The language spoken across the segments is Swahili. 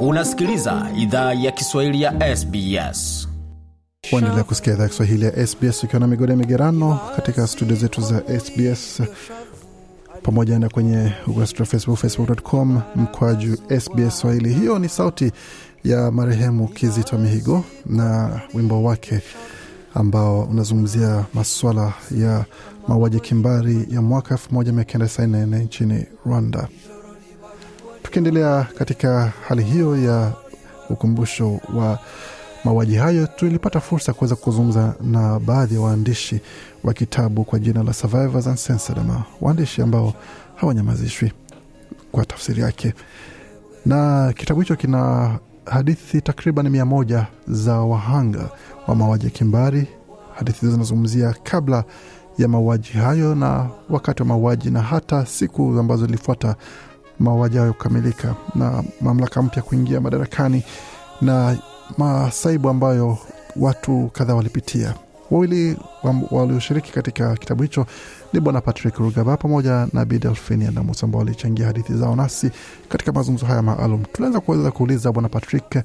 Unasikiliza idhaa ya Kiswahili ya SBS. Waendelea kusikia idhaa ya Kiswahili ya SBS ukiwa na migode migerano katika studio zetu za SBS pamoja na kwenye ukurasa wa Facebook, facebook.com mkwaju SBS Swahili. Hiyo ni sauti ya marehemu Kizito Mihigo na wimbo wake ambao unazungumzia maswala ya mauaji kimbari ya mwaka 1994 nchini Rwanda. Tukiendelea katika hali hiyo ya ukumbusho wa mauaji hayo, tulipata fursa ya kuweza kuzungumza na baadhi ya waandishi wa kitabu kwa jina la Survivors Uncensored, ama waandishi ambao hawanyamazishwi kwa tafsiri yake, na kitabu hicho kina hadithi takriban mia moja za wahanga wa mauaji ya kimbari. Hadithi hizo zinazungumzia kabla ya mauaji hayo na wakati wa mauaji na hata siku ambazo zilifuata mauaji kukamilika na mamlaka mpya kuingia madarakani na masaibu ambayo watu kadhaa walipitia. Wawili walioshiriki katika kitabu hicho ni Bwana Patrick Rugaba pamoja na Bi Adamus ambao walichangia hadithi zao nasi katika mazungumzo haya maalum. Tulianza kuweza kuuliza Bwana Patrick,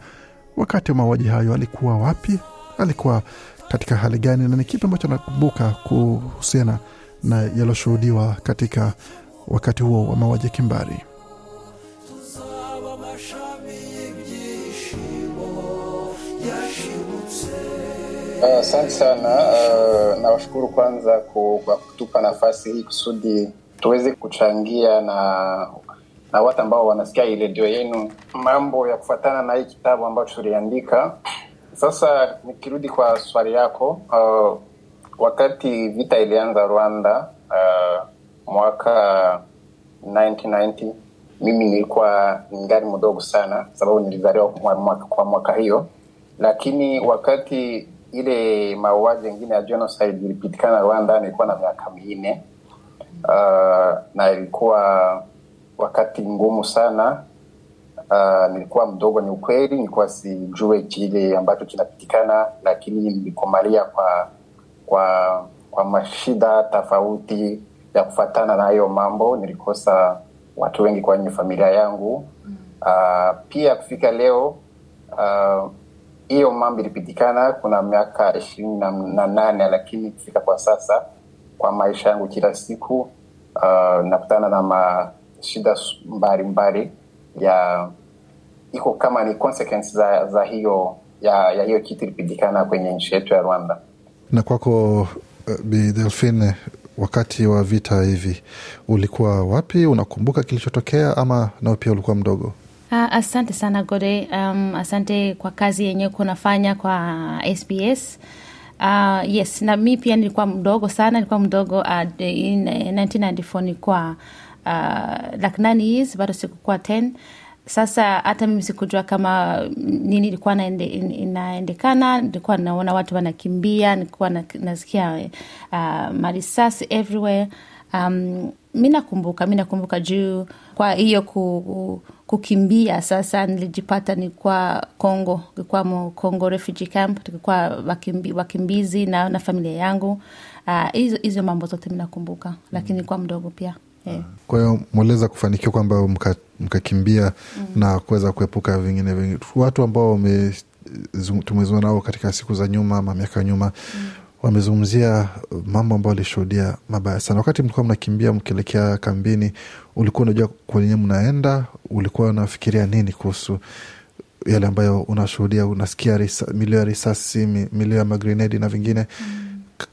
wakati wa mauaji hayo alikuwa wapi? Alikuwa katika hali gani, na ni kipi ambacho anakumbuka kuhusiana na yaliyoshuhudiwa katika wakati huo wa mauaji kimbari? Asante uh, sana. Uh, nawashukuru kwanza kwa kutupa nafasi hii kusudi tuweze kuchangia na na watu ambao wanasikia hii redio yenu. Mambo ya kufuatana na hii kitabu ambacho tuliandika. Sasa nikirudi kwa swali yako, uh, wakati vita ilianza Rwanda uh, mwaka 1990 mimi nilikuwa ningali mdogo sana, sababu nilizaliwa kwa mwaka, kwa mwaka hiyo, lakini wakati ile mauaji ingine ya genocide ilipitikana Rwanda nilikuwa na miaka minne. Uh, na ilikuwa wakati ngumu sana. Uh, nilikuwa mdogo, ni ukweli, nilikuwa sijue kile ambacho kinapitikana, lakini nilikomalia kwa kwa kwa mashida tofauti ya kufatana na hayo mambo. Nilikosa watu wengi kwenye familia yangu. Uh, pia kufika leo uh, hiyo mambo ilipitikana kuna miaka ishirini na nane lakini kufika kwa sasa kwa maisha yangu kila siku uh, nakutana na mashida mbalimbali ya iko kama ni consequence za, za hiyo ya, ya hiyo kitu ilipitikana kwenye nchi yetu ya Rwanda. Na kwako uh, Bi Delphine, wakati wa vita hivi ulikuwa wapi? Unakumbuka kilichotokea ama nao pia ulikuwa mdogo? Uh, asante sana Gode. Um, asante kwa kazi yenyewe kunafanya kwa SBS. Uh, yes, na mi pia nilikuwa mdogo sana, nilikuwa mdogo uh, in 1994 nilikuwa uh, like nine years, bado sikukuwa 10. Sasa hata mimi sikujua kama nini ilikuwa inaendekana. Nilikuwa naona watu wanakimbia, nilikuwa nasikia uh, marisasi everywhere. Um, mi nakumbuka mi nakumbuka juu kwa hiyo ku, kukimbia sasa nilijipata nilikuwa Kongo, nilikuwa Kongo refugee camp, tukikuwa wakimbi, wakimbizi na, na familia yangu hizo uh, hizo mambo zote minakumbuka mm. lakini kwa mdogo pia yeah. Kwa hiyo mweleza kufanikiwa kwamba mkakimbia mka mm. na kuweza kuepuka vingine vingi, watu ambao tumezungumza nao katika siku za nyuma ama miaka ya nyuma mm wamezungumzia mambo ambayo alishuhudia mabaya sana. Wakati mlikuwa mnakimbia mkielekea kambini, ulikuwa unajua kwenye mnaenda, ulikuwa unafikiria nini kuhusu yale ambayo unashuhudia? Unasikia milio ya risasi, milio ya magrenedi na vingine mm.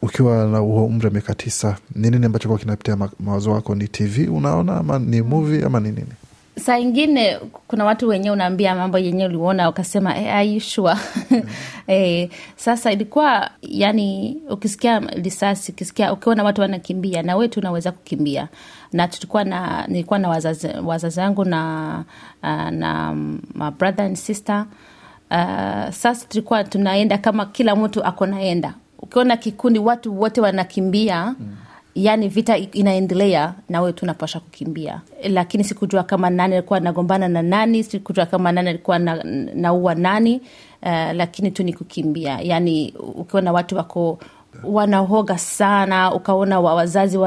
Ukiwa na huo umri wa miaka tisa, ni nini ambacho kuwa kinapitia mawazo wako? Ni TV unaona ama ni movie ama ni nini? Saa ingine kuna watu wenyewe unaambia mambo yenyewe uliona ukasema e, sure? mm. E, sasa ilikuwa yani ukisikia risasi ukisikia ukiona watu wanakimbia na wetu unaweza kukimbia na tulikuwa na nilikuwa na wazazi, wangu na uh, na my brother and sister uh, sasa tulikuwa tunaenda kama kila mtu ako naenda ukiona kikundi watu wote wanakimbia mm yani vita inaendelea na wewe tunapasha kukimbia, lakini sikujua kama nani alikuwa anagombana na nani, sikujua kama nani alikuwa naua na nani. Uh, lakini tu ni kukimbia, yani ukiona watu wako wanahoga sana ukaona wa- wazazi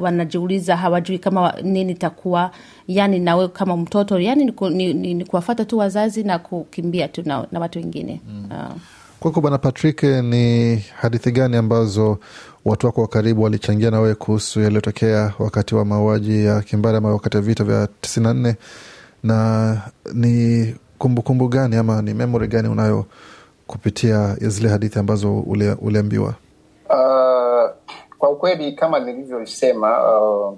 wanajiuliza wana, hawajui kama wa- nini takuwa, yani nawe kama mtoto yani ni, ni, ni, ni kuwafata tu wazazi na kukimbia tu na, na watu wengine mm. uh, Kwako Bwana Patrick, ni hadithi gani ambazo watu wako wa karibu walichangia na wewe kuhusu yaliyotokea wakati wa mauaji ya kimbari ama wakati wa vita vya tisini na nne na ni kumbukumbu kumbu gani ama ni memory gani unayo kupitia zile hadithi ambazo ule, uliambiwa? Uh, kwa ukweli kama nilivyosema uh,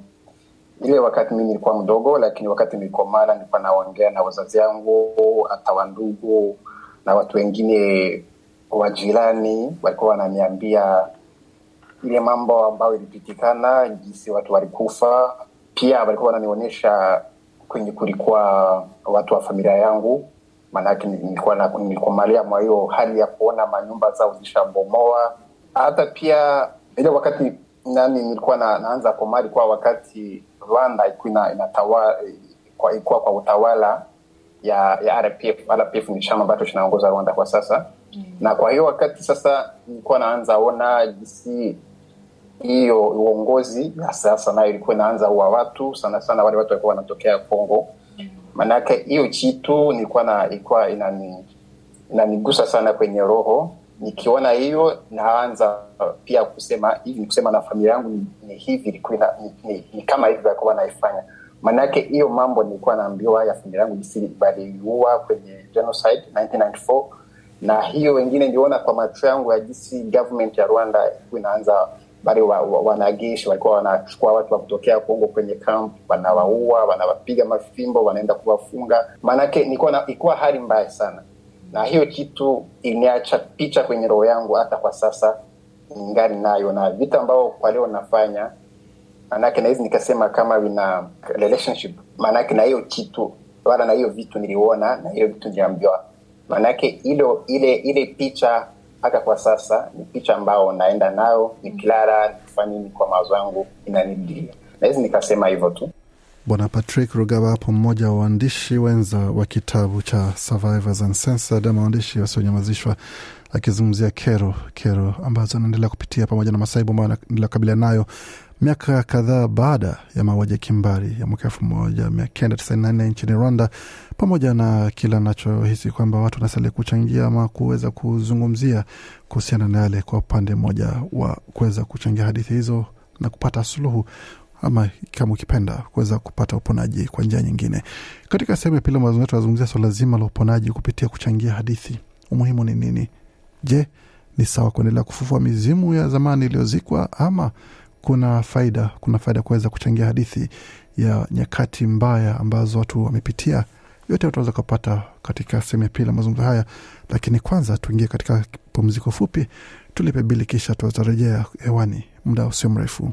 ile wakati mimi nilikuwa mdogo, lakini wakati nilikomala nilikuwa naongea na wazazi yangu, hata wandugu na watu wengine wa jirani walikuwa wananiambia ile mambo ambayo ilipitikana, jinsi watu walikufa. Pia walikuwa wananionyesha kwenye kulikuwa watu wa familia yangu, maanake nilikuwa na- mwa hiyo hali ya kuona manyumba zao zishabomoa. Hata pia ile wakati nani nilikuwa na, naanza komali kwa wakati Rwanda ilikuwa inatawa ilikuwa kwa utawala ya ya RPF. RPF ni chama ambacho kinaongoza Rwanda kwa sasa mm. na kwa hiyo wakati sasa nilikuwa naanza ona jinsi hiyo uongozi ya sasa nayo ilikuwa inaanza uwa watu sana sana wale watu walikuwa wanatokea Kongo. Manake hiyo chitu nilikuwa na ilikuwa inani inanigusa sana kwenye roho. Nikiona hiyo naanza pia kusema hivi, ni kusema na familia yangu ni, ni hivi ilikuwa ni, ni, ni kama hivi walikuwa wanaifanya. Manake hiyo mambo nilikuwa naambiwa ya familia yangu jinsi waliua kwenye genocide 1994 na hiyo wengine niliona kwa macho yangu ya jinsi government ya Rwanda inaanza bali wa, wa, walikuwa wanachukua watu wa kutokea Kongo kwenye camp, wanawaua, wanawapiga mafimbo, wanaenda kuwafunga. Maanake nilikuwa ilikuwa hali mbaya sana, na hiyo kitu iliniacha picha kwenye roho yangu, hata kwa sasa ningali nayo, na vitu ambao kwa leo nafanya maanake nawezi nikasema kama vina relationship maanake na hiyo kitu wala na hiyo vitu niliona na hiyo vitu niliambiwa. Maanake ilo ile ile picha hata kwa sasa ni picha ambao naenda nayo nikilala nikifanya nini kwa mawazo yangu inanidilia nawezi nikasema hivyo tu Bwana Patrick Rugaba hapo, mmoja wa waandishi wenza wa kitabu cha Survivors Uncensored ama waandishi wasionyamazishwa, akizungumzia kero kero ambazo anaendelea kupitia pamoja na masaibu ambayo anaendelea kukabiliana nayo miaka kadhaa baada ya mauaji ya kimbari ya mwaka elfu moja mia kenda tisaini na nne nchini Rwanda, pamoja na kile anachohisi kwamba watu wanastahili kuchangia ama kuweza kuzungumzia kuhusiana na yale kwa upande mmoja wa kuweza kuchangia hadithi hizo na kupata suluhu ama kama ukipenda kuweza kupata uponaji kwa njia nyingine. Katika sehemu ya pili ya mazungumzo tunazungumzia swala zima la uponaji kupitia kuchangia hadithi. Umuhimu ni nini? Je, ni sawa kuendelea kufufua mizimu ya zamani iliyozikwa ama kuna faida kuna faida kuweza kuchangia hadithi ya nyakati mbaya ambazo watu wamepitia? Yote utaweza kupata katika sehemu ya pili ya mazungumzo haya, lakini kwanza tuingie katika pumziko fupi, tulipe bili, kisha tutarejea hewani muda usio mrefu.